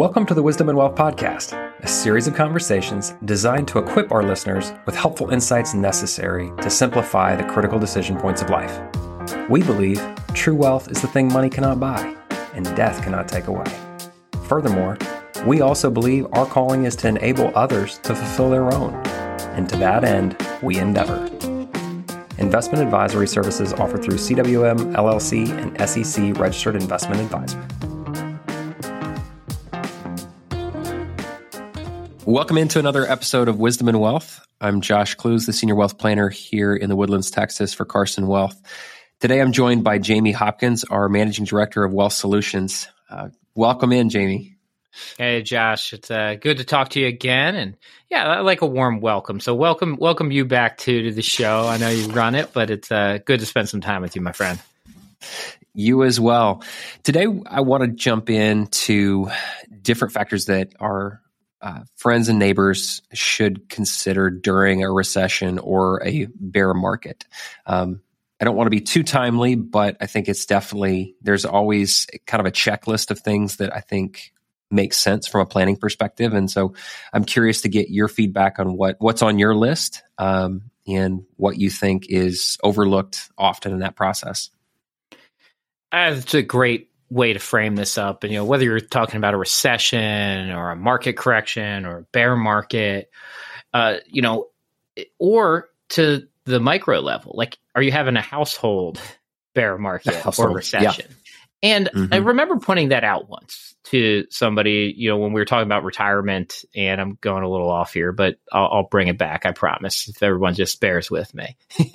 Welcome to the Wisdom and Wealth Podcast, a series of conversations designed to equip our listeners with helpful insights necessary to simplify the critical decision points of life. We believe true wealth is the thing money cannot buy and death cannot take away. Furthermore, we also believe our calling is to enable others to fulfill their own, and to that end, we endeavor. Investment advisory services offered through CWM LLC and SEC registered investment advisor. Welcome into another episode of Wisdom and Wealth. I'm Josh Clues, the senior wealth planner here in the Woodlands, Texas for Carson Wealth. Today I'm joined by Jamie Hopkins, our managing director of Wealth Solutions. Uh, welcome in, Jamie. Hey, Josh, it's uh, good to talk to you again, and yeah, I like a warm welcome. So welcome, welcome you back to, to the show. I know you run it, but it's uh, good to spend some time with you, my friend. You as well. Today, I want to jump into different factors that are uh, friends and neighbors should consider during a recession or a bear market. Um, I don't want to be too timely, but I think it's definitely, there's always kind of a checklist of things that I think make sense from a planning perspective. And so I'm curious to get your feedback on what, what's on your list um, and what you think is overlooked often in that process. That's a great way to frame this up. And, you know, whether you're talking about a recession or a market correction or a bear market, uh, you know, or to the micro level, like, are you having a household bear market household, or recession? Yeah. And mm-hmm. I remember pointing that out once to somebody, you know, when we were talking about retirement, and I'm going a little off here, but I'll, I'll bring it back. I promise. If everyone just bears with me,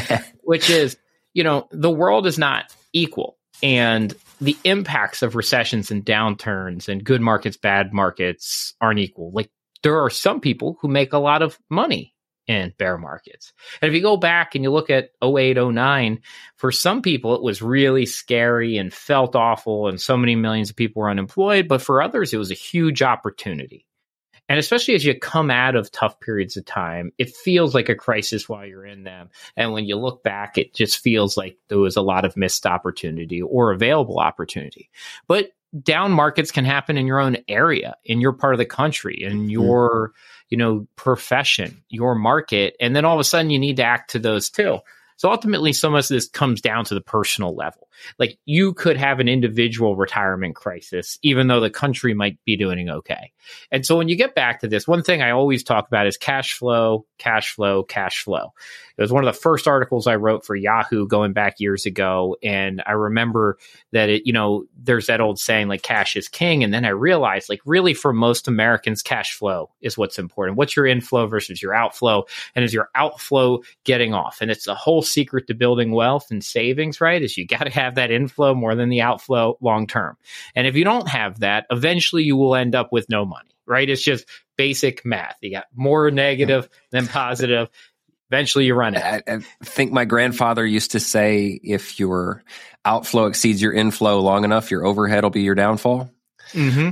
which is, you know, the world is not equal. And the impacts of recessions and downturns and good markets, bad markets aren't equal. Like there are some people who make a lot of money in bear markets. And if you go back and you look at 08, 09, for some people it was really scary and felt awful and so many millions of people were unemployed. But for others, it was a huge opportunity. And especially as you come out of tough periods of time, it feels like a crisis while you're in them. And when you look back, it just feels like there was a lot of missed opportunity or available opportunity. But down markets can happen in your own area, in your part of the country, in mm-hmm. your, you know, profession, your market. And then all of a sudden you need to act to those too. So ultimately, so much of this comes down to the personal level. Like you could have an individual retirement crisis, even though the country might be doing okay. And so when you get back to this, one thing I always talk about is cash flow, cash flow, cash flow. It was one of the first articles I wrote for Yahoo going back years ago. And I remember that it, you know, there's that old saying like cash is king. And then I realized like really for most Americans, cash flow is what's important. What's your inflow versus your outflow? And is your outflow getting off? And it's the whole secret to building wealth and savings, right? Is you got to have that inflow more than the outflow long term. And if you don't have that, eventually you will end up with no money right? It's just basic math. You got more negative than positive eventually you run it. I, I, think my grandfather used to say if your outflow exceeds your inflow long enough, your overhead will be your downfall. Mm-hmm.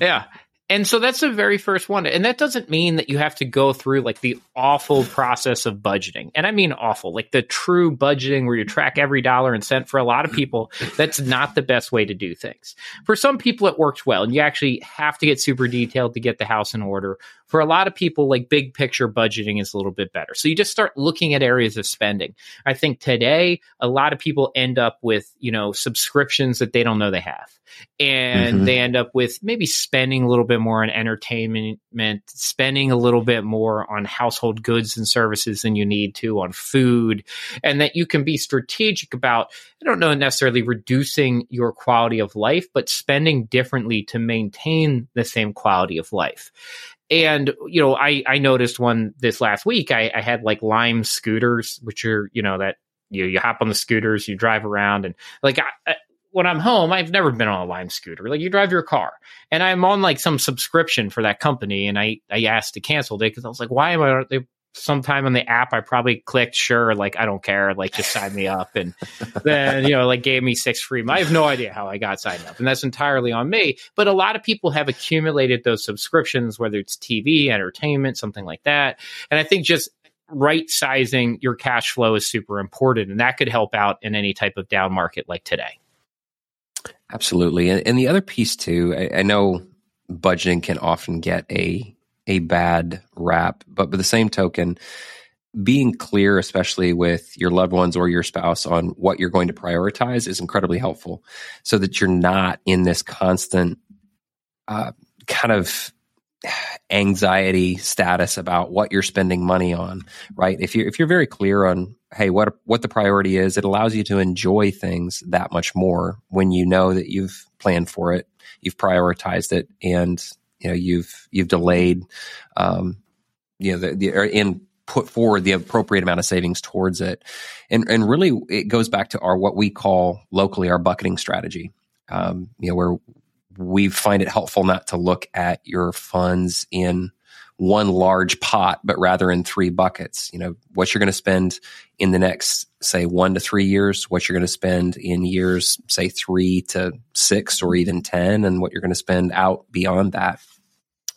yeah. And so that's the very first one. And that doesn't mean that you have to go through like the awful process of budgeting. And I mean awful, like the true budgeting where you track every dollar and cent. For a lot of people, that's not the best way to do things. For some people, it works well. And you actually have to get super detailed to get the house in order for a lot of people, like big picture budgeting is a little bit better. So you just start looking at areas of spending. I think today, a lot of people end up with, you know, subscriptions that they don't know they have. And mm-hmm. they end up with maybe spending a little bit more on entertainment, spending a little bit more on household goods and services than you need to, on food, and that you can be strategic about, I don't know necessarily reducing your quality of life, but spending differently to maintain the same quality of life. And you know i i noticed one this last week i, I had like lime scooters which are you know that you you hop on the scooters you drive around and like I, when i'm home i've never been on a lime scooter. Like you drive your car. And i'm on like some subscription for that company and i i asked to cancel it because i was like why am i they sometime on the app I probably clicked sure like I don't care. Like just sign me up. And then you know like gave me six free I have no idea how I got signed up and that's entirely on me. But a lot of people have accumulated those subscriptions whether it's TV entertainment something like that. And I think just right sizing your cash flow is super important and that could help out in any type of down market like today Absolutely. And, and the other piece too, I, I, know budgeting can often get a a bad rap, but by the same token, being clear, especially with your loved ones or your spouse on what you're going to prioritize is incredibly helpful so that you're not in this constant uh, kind of anxiety status about what you're spending money on, right? If you're if you're very clear on hey what what the priority is, it allows you to enjoy things that much more when you know that you've planned for it, you've prioritized it, and you know you've you've delayed, um, you know the, the in put forward the appropriate amount of savings towards it, and and really it goes back to our what we call locally our bucketing strategy. Um, you know where we find it helpful not to look at your funds in one large pot, but rather in three buckets. You know, what you're going to spend in the next, say, one to three years, what you're going to spend in years, say, three to six or even 10, and what you're going to spend out beyond that.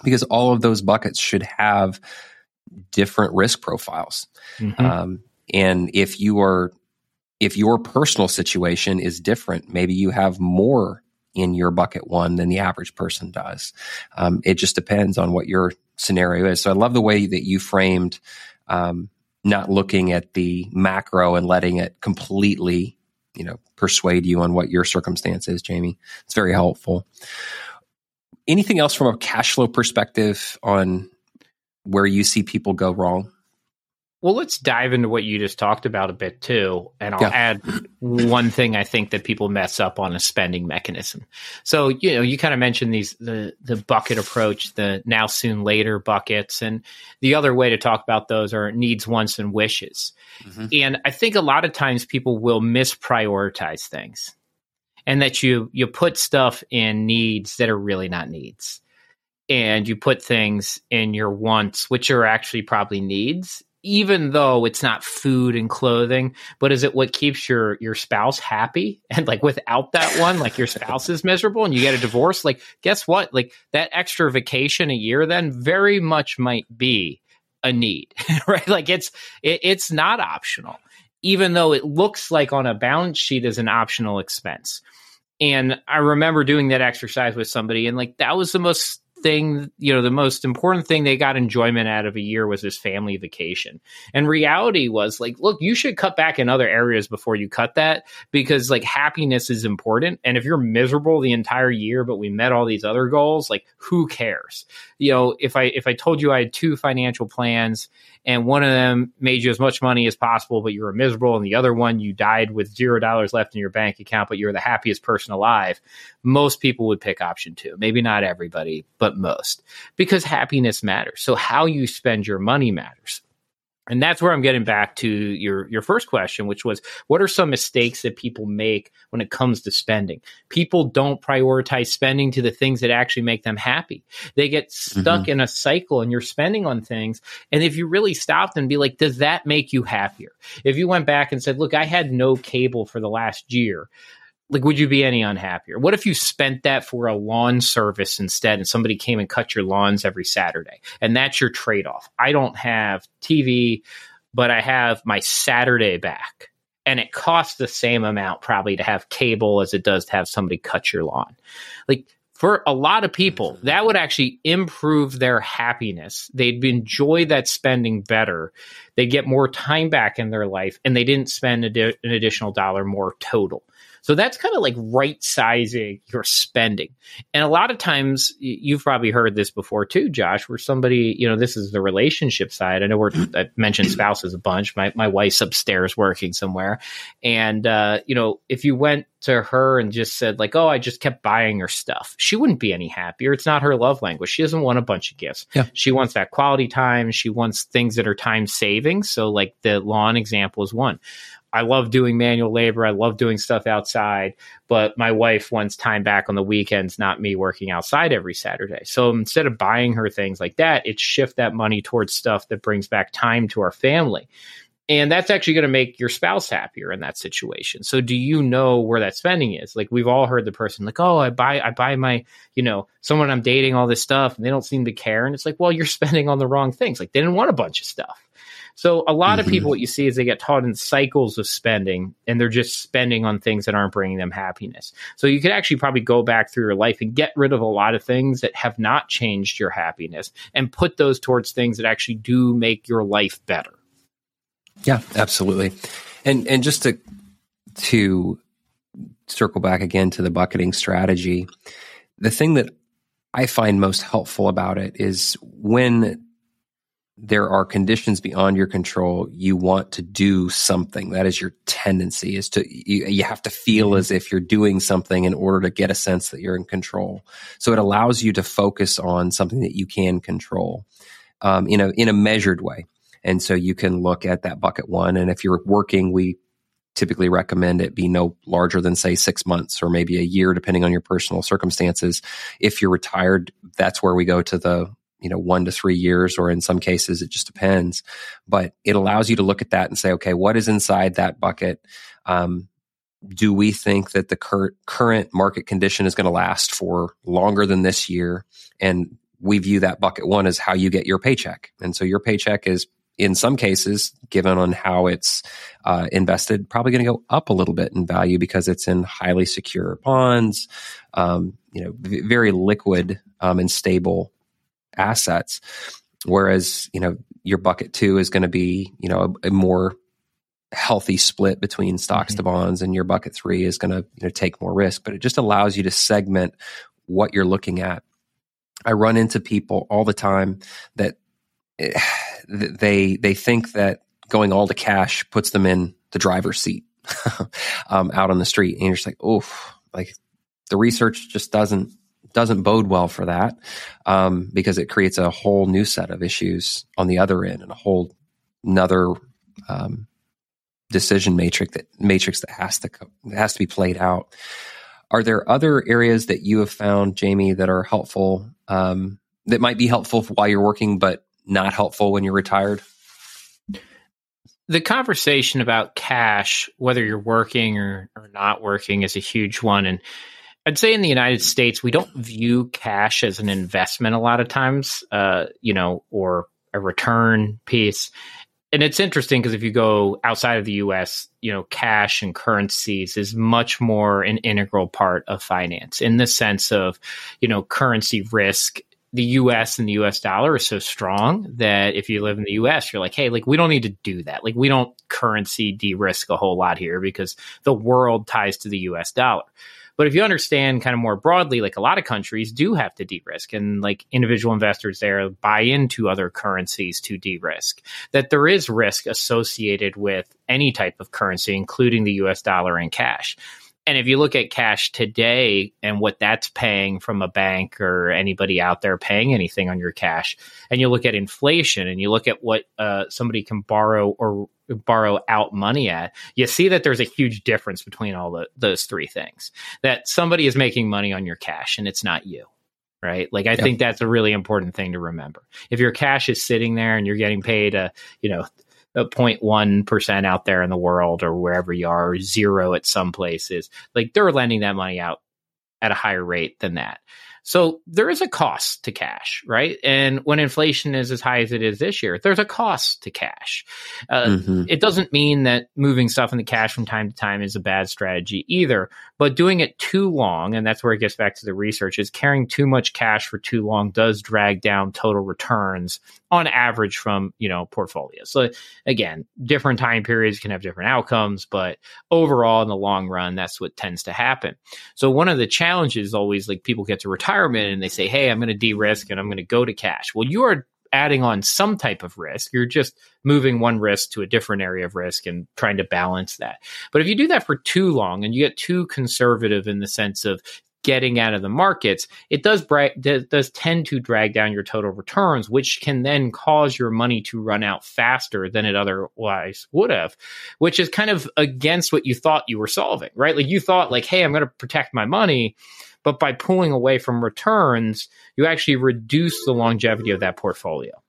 Because all of those buckets should have different risk profiles. Mm-hmm. Um, and if you are, if your personal situation is different, maybe you have more in your bucket one than the average person does. Um, it just depends on what your scenario is. So I love the way that you framed um, not looking at the macro and letting it completely, you know, persuade you on what your circumstance is, Jamie. It's very helpful. Anything else from a cash flow perspective on where you see people go wrong? Well, let's dive into what you just talked about a bit too. And I'll yeah. add one thing I think that people mess up on a spending mechanism. So, you know, you kind of mentioned these the the bucket approach, the now soon later buckets, and the other way to talk about those are needs, wants, and wishes. Mm-hmm. And I think a lot of times people will misprioritize things. And that you you put stuff in needs that are really not needs. And you put things in your wants, which are actually probably needs even though it's not food and clothing, but is it what keeps your your spouse happy? And like without that one, like your spouse is miserable and you get a divorce, like guess what? Like that extra vacation a year then very much might be a need, right? Like it's it, it's not optional, even though it looks like on a balance sheet as an optional expense. And I remember doing that exercise with somebody, and like that was the most thing, you know, the most important thing they got enjoyment out of a year was this family vacation. And reality was like, look, you should cut back in other areas before you cut that because like happiness is important. And if you're miserable the entire year, but we met all these other goals, like who cares? You know, if I if I told you I had two financial plans and one of them made you as much money as possible, but you were miserable, and the other one you died with zero dollars left in your bank account, but you're the happiest person alive, most people would pick option two. Maybe not everybody, but most, because happiness matters. So how you spend your money matters. And that's where I'm getting back to your your first question, which was what are some mistakes that people make when it comes to spending? People don't prioritize spending to the things that actually make them happy. They get stuck mm-hmm. in a cycle and you're spending on things. And if you really stopped and be like, does that make you happier? If you went back and said, look, I had no cable for the last year like would you be any unhappier what if you spent that for a lawn service instead and somebody came and cut your lawns every saturday and that's your trade-off i don't have tv but i have my saturday back and it costs the same amount probably to have cable as it does to have somebody cut your lawn like for a lot of people, that would actually improve their happiness. They'd enjoy that spending better. They'd get more time back in their life, and they didn't spend an additional dollar more total. So that's kind of like right sizing your spending. And a lot of times you've probably heard this before too, Josh, where somebody, you know, this is the relationship side. I know we're, I mentioned spouses a bunch. My, my wife's upstairs working somewhere. And, uh, you know, if you went to her and just said like, "Oh, I just kept buying her stuff," she wouldn't be any happier. It's not her love language. She doesn't want a bunch of gifts. Yeah. She wants that quality time. She wants things that are time saving. So, like the lawn example is one. I love doing manual labor. I love doing stuff outside, but my wife wants time back on the weekends, not me working outside every Saturday. So instead of buying her things like that, it shift that money towards stuff that brings back time to our family. And that's actually going to make your spouse happier in that situation. So do you know where that spending is? Like we've all heard the person like oh i buy i buy my you know someone i'm dating all this stuff and they don't seem to care. And it's like well you're spending on the wrong things. Like they didn't want a bunch of stuff. So a lot mm-hmm. of people what you see is they get taught in cycles of spending and they're just spending on things that aren't bringing them happiness. So you could actually probably go back through your life and get rid of a lot of things that have not changed your happiness and put those towards things that actually do make your life better yeah, absolutely. And and just to to circle back again to the bucketing strategy, the thing that I find most helpful about it is when there are conditions beyond your control, you want to do something. That is your tendency is to, you, you, have to feel mm-hmm. as if you're doing something in order to get a sense that you're in control. So it allows you to focus on something that you can control, um, in a, in a measured way. And so you can look at that bucket one. And if you're working, we typically recommend it be no larger than say six months or maybe a year, depending on your personal circumstances. If you're retired, that's where we go to the you know one to three years or in some cases it just depends but it allows you to look at that and say okay what is inside that bucket um, do we think that the cur- current market condition is going to last for longer than this year and we view that bucket one as how you get your paycheck and so your paycheck is in some cases, given on how it's uh, invested, probably going to go up a little bit in value because it's in highly secure bonds, um, you know, v- very liquid um, and stable assets. Whereas, you know, your bucket two is going to be, you know, a, a more healthy split between stocks mm-hmm. to bonds, and your bucket three is going to, you know, take more risk. But it just allows you to segment what you're looking at. I run into people all the time that they they think that going all to cash puts them in the driver's seat um, out on the street, and you're just like, oof, like the research just doesn't doesn't bode well for that um, because it creates a whole new set of issues on the other end and a whole another um, decision matrix that matrix that has to has to be played out. Are there other areas that you have found, Jamie, that are helpful um, that might be helpful while you're working, but not helpful when you're retired? The conversation about cash, whether you're working or, or not working, is a huge one. And I'd say in the United States, we don't view cash as an investment a lot of times, uh, you know, or a return piece. And it's interesting because if you go outside of the US, you know, cash and currencies is much more an integral part of finance in the sense of, you know, currency risk the US and the US dollar is so strong that if you live in the US, you're like, hey, like we don't need to do that. Like we don't currency de risk a whole lot here because the world ties to the US dollar. But if you understand kind of more broadly, like a lot of countries do have to de risk, and like individual investors there buy into other currencies to de risk, that there is risk associated with any type of currency, including the US dollar and cash. And if you look at cash today and what that's paying from a bank or anybody out there paying anything on your cash, and you look at inflation and you look at what uh, somebody can borrow or borrow out money at, you see that there's a huge difference between all the, those three things. That somebody is making money on your cash and it's not you right? Like I yep. think that's a really important thing to remember. If your cash is sitting there and you're getting paid a, you know, 0.1% out there in the world or wherever you are, zero at some places. Like they're lending that money out at a higher rate than that. So there is a cost to cash, right? And when inflation is as high as it is this year, there's a cost to cash. Uh, mm-hmm. It doesn't mean that moving stuff into cash from time to time is a bad strategy either, but doing it too long, and that's where it gets back to the research, is carrying too much cash for too long does drag down total returns on average from you know portfolios. So again, different time periods can have different outcomes, but overall in the long run, that's what tends to happen. So one of the challenges always like people get to retirement and they say, "Hey, I'm going to de-risk and I'm going to go to cash." Well, you are adding on some type of risk. You're just moving one risk to a different area of risk and trying to balance that. But if you do that for too long and you get too conservative in the sense of getting out of the markets, it does, bra- does tend to drag down your total returns, which can then cause your money to run out faster than it otherwise would have, which is kind of against what you thought you were solving, right? Like you thought, like, hey, I'm going to protect my money. But by pulling away from returns, you actually reduce the longevity of that portfolio.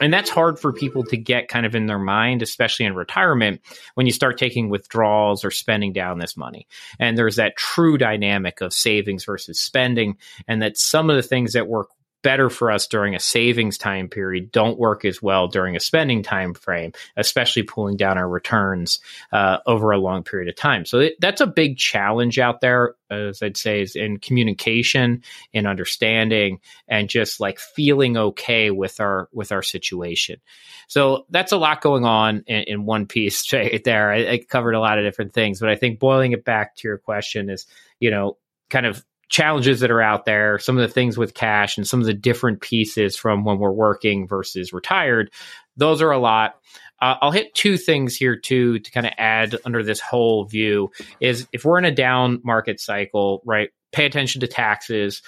And that's hard for people to get kind of in their mind, especially in retirement, when you start taking withdrawals or spending down this money. And there's that true dynamic of savings versus spending, and that some of the things that work better for us during a savings time period don't work as well during a spending time frame, especially pulling down our returns uh, over a long period of time. So it, that's a big challenge out there, as I'd say, is in communication, in understanding, and just like feeling okay with our with our situation. So that's a lot going on in, in one piece right there. I, I covered a lot of different things, but I think boiling it back to your question is, you know, kind of challenges that are out there, some of the things with cash and some of the different pieces from when we're working versus retired, those are a lot. Uh, I'll hit two things here too to kind of add under this whole view is if we're in a down market cycle, right? Pay attention to taxes.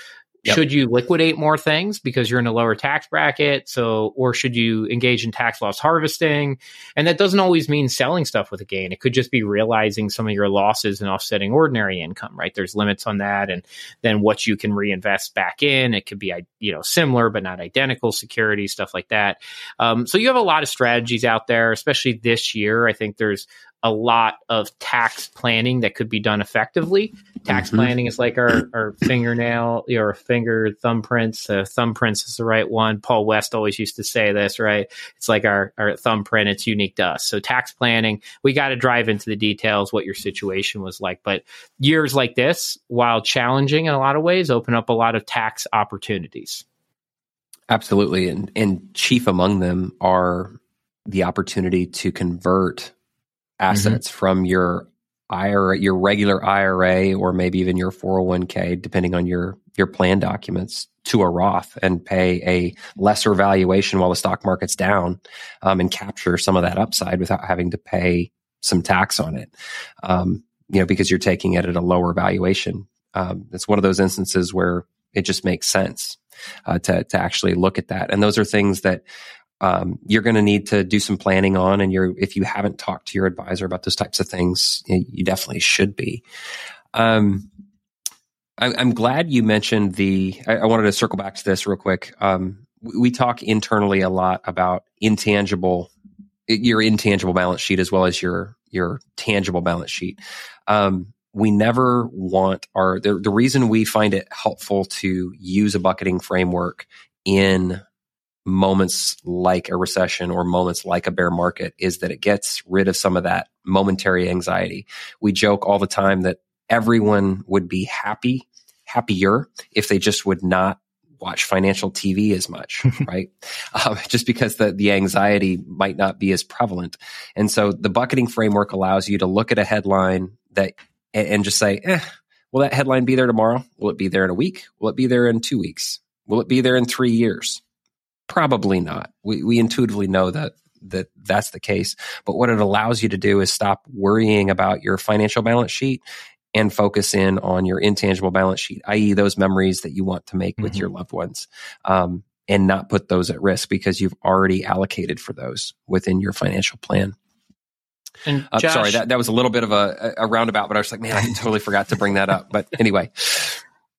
Yep. Should you liquidate more things because you're in a lower tax bracket? So, or should you engage in tax loss harvesting? And that doesn't always mean selling stuff with a gain. It could just be realizing some of your losses and offsetting ordinary income, right? There's limits on that. And then what you can reinvest back in. It could be, you know, similar, but not identical securities, stuff like that. Um, so you have a lot of strategies out there, especially this year. I think there's a lot of tax planning that could be done effectively. Tax mm-hmm. planning is like our, our fingernail or finger thumbprints. Uh, thumbprints is the right one. Paul West always used to say this, right? It's like our, our thumbprint. It's unique to us. So tax planning, we got to drive into the details, what your situation was like. But years like this, while challenging in a lot of ways, open up a lot of tax opportunities. Absolutely. And, and chief among them are the opportunity to convert. Assets mm-hmm. from your IRA, your regular IRA, or maybe even your 401k, depending on your your plan documents, to a Roth and pay a lesser valuation while the stock market's down, um, and capture some of that upside without having to pay some tax on it. Um, you know, because you're taking it at a lower valuation. Um, it's one of those instances where it just makes sense uh, to to actually look at that. And those are things that um, you're going to need to do some planning on. And you're, if you haven't talked to your advisor about those types of things, you definitely should be. Um, I, am glad you mentioned the. I, I, wanted to circle back to this real quick. Um, we, we, talk internally a lot about intangible, your intangible balance sheet as well as your your tangible balance sheet. Um, we never want our the, the reason we find it helpful to use a bucketing framework in moments like a recession or moments like a bear market is that it gets rid of some of that momentary anxiety. We joke all the time that everyone would be happy, happier if they just would not watch financial TV as much, right? Um, just because the, the anxiety might not be as prevalent. And so the bucketing framework allows you to look at a headline that and, and just say, eh, will that headline be there tomorrow? Will it be there in a week? Will it be there in two weeks? Will it be there in three years? Probably not. We, we intuitively know that that that's the case. But what it allows you to do is stop worrying about your financial balance sheet and focus in on your intangible balance sheet, i.e., those memories that you want to make mm-hmm. with your loved ones, um, and not put those at risk because you've already allocated for those within your financial plan. And uh, Josh, sorry, that, that was a little bit of a, a roundabout, but I was like, man, I totally forgot to bring that up. But anyway.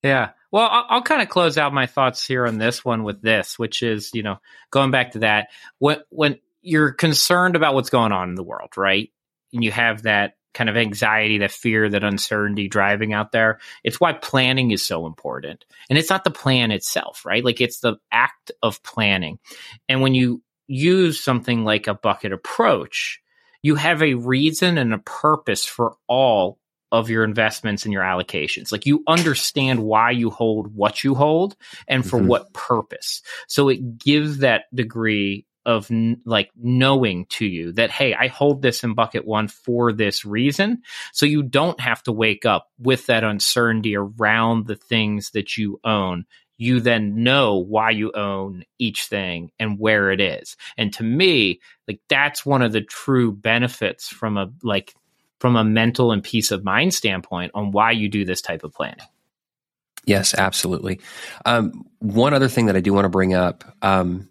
Yeah. Well, I'll, I'll kind of close out my thoughts here on this one with this, which is, you know, going back to that, when when you're concerned about what's going on in the world, right? And you have that kind of anxiety, that fear, that uncertainty driving out there. It's why planning is so important. And it's not the plan itself, right? Like it's the act of planning. And when you use something like a bucket approach, you have a reason and a purpose for all of your investments and your allocations. Like you understand why you hold what you hold and for mm-hmm. what purpose. So it gives that degree of n- like knowing to you that hey i hold this in bucket one for this reason so you don't have to wake up with that uncertainty around the things that you own you then know why you own each thing and where it is and to me like that's one of the true benefits from a like from a mental and peace of mind standpoint on why you do this type of planning. Yes, absolutely. Um, one other thing that I do want to bring up um,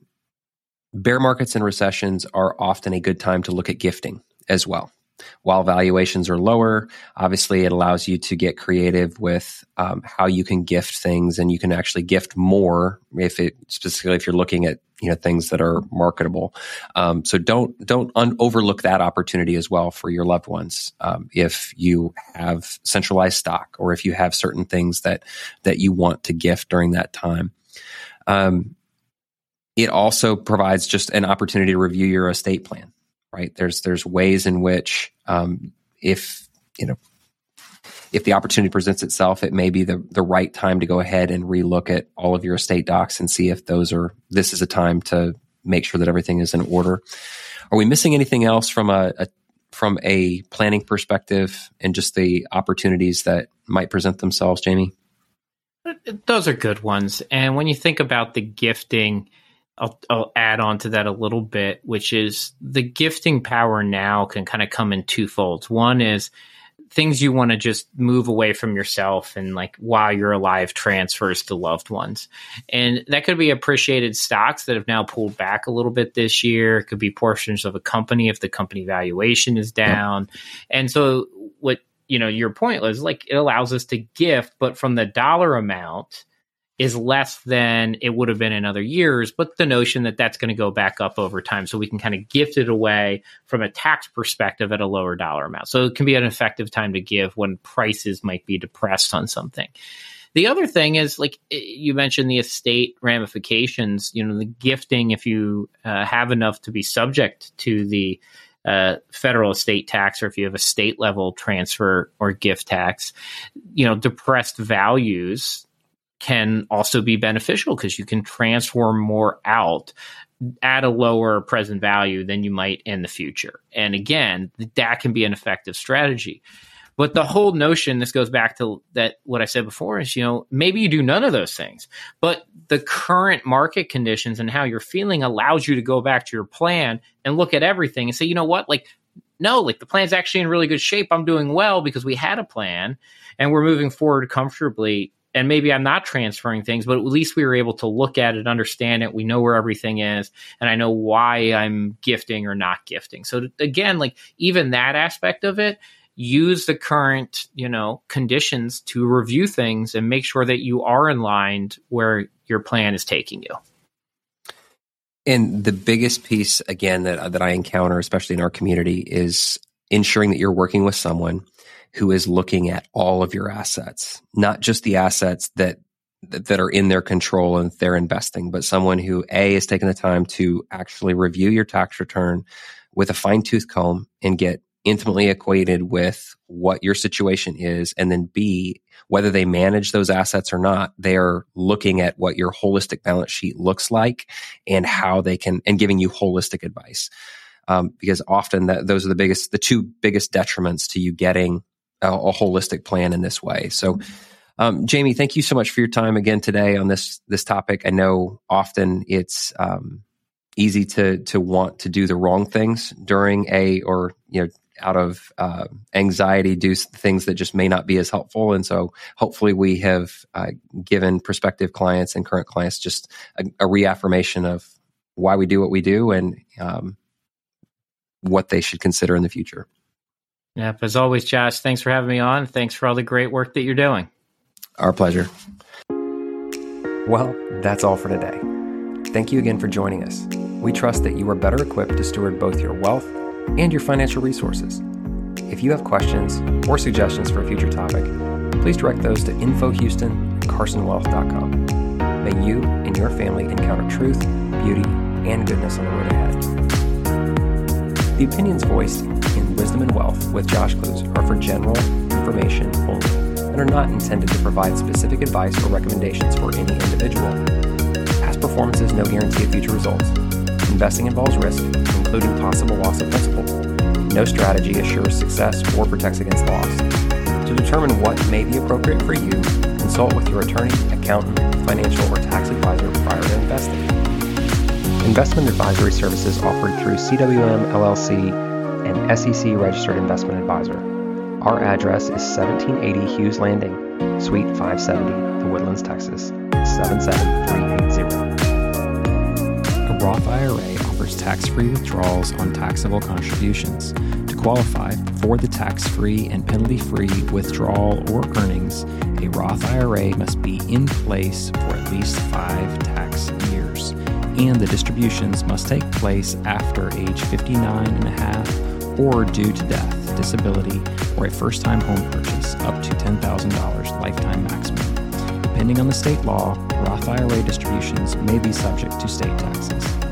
bear markets and recessions are often a good time to look at gifting as well. While valuations are lower, obviously it allows you to get creative with um, how you can gift things, and you can actually gift more if it specifically if you're looking at you know things that are marketable. Um, so don't don't un- overlook that opportunity as well for your loved ones. Um, if you have centralized stock, or if you have certain things that that you want to gift during that time. Um, it also provides just an opportunity to review your estate plan right? There's there's ways in which um, if you know if the opportunity presents itself, it may be the the right time to go ahead and relook at all of your estate docs and see if those are this is a time to make sure that everything is in order. Are we missing anything else from a, a from a planning perspective and just the opportunities that might present themselves, Jamie? Those are good ones. And when you think about the gifting, I'll, I'll add on to that a little bit, which is the gifting power now can kind of come in two folds. One is things you want to just move away from yourself and like while you're alive transfers to loved ones. And that could be appreciated stocks that have now pulled back a little bit this year. It could be portions of a company if the company valuation is down. And so what you know, your point was like it allows us to gift, but from the dollar amount, is less than it would have been in other years, but the notion that that's going to go back up over time. So we can kind of gift it away from a tax perspective at a lower dollar amount. So it can be an effective time to give when prices might be depressed on something. The other thing is, like you mentioned, the estate ramifications. You know, the gifting, if you uh, have enough to be subject to the uh, federal estate tax, or if you have a state level transfer or gift tax, you know, depressed values can also be beneficial because you can transform more out at a lower present value than you might in the future. And again, that can be an effective strategy. But the whole notion, this goes back to that what I said before is, you know, maybe you do none of those things, but the current market conditions and how you're feeling allows you to go back to your plan and look at everything and say, you know what, like, no, like the plan's actually in really good shape. I'm doing well because we had a plan and we're moving forward comfortably and maybe I'm not transferring things, but at least we were able to look at it, understand it. We know where everything is, and I know why I'm gifting or not gifting. So again, like even that aspect of it, use the current, you know, conditions to review things and make sure that you are in line where your plan is taking you. And the biggest piece again that that I encounter, especially in our community, is ensuring that you're working with someone who is looking at all of your assets, not just the assets that that are in their control and they're investing, but someone who A is taking the time to actually review your tax return with a fine tooth comb and get intimately acquainted with what your situation is. And then B, whether they manage those assets or not, they are looking at what your holistic balance sheet looks like and how they can, and giving you holistic advice. Um, because often that, those are the biggest, the two biggest detriments to you getting a, a holistic plan in this way. So, um, Jamie, thank you so much for your time again today on this this topic. I know often it's um, easy to to want to do the wrong things during a or you know out of uh, anxiety do things that just may not be as helpful and so hopefully we have uh, given prospective clients and current clients just a, a, reaffirmation of why we do what we do and um, what they should consider in the future Yep. As always, Josh, thanks for having me on. Thanks for all the great work that you're doing. Our pleasure. Well, that's all for today. Thank you again for joining us. We trust that you are better equipped to steward both your wealth and your financial resources. If you have questions or suggestions for a future topic, please direct those to infohouston at carsonwealth.com. May you and your family encounter truth, beauty, and goodness on the road ahead. The opinions voiced in Wisdom and Wealth with Josh Clues are for general information only and are not intended to provide specific advice or recommendations for any individual. Past performance is no guarantee of future results. Investing involves risk, including possible loss of principal. No strategy assures success or protects against loss. To determine what may be appropriate for you, consult with your attorney, accountant, financial, or tax advisor prior to investing. Investment advisory services offered through CWM LLC an SEC registered investment advisor. Our address is 1780 Hughes Landing, Suite 570, The Woodlands, Texas 77380. A Roth IRA offers tax free withdrawals on taxable contributions. To qualify for the tax free and penalty free withdrawal or earnings, a Roth IRA must be in place for at least five tax years, and the distributions must take place after age 59 and a half or due to death, disability, or a first time home purchase up to $10,000 lifetime maximum. Depending on the state law, Roth IRA distributions may be subject to state taxes.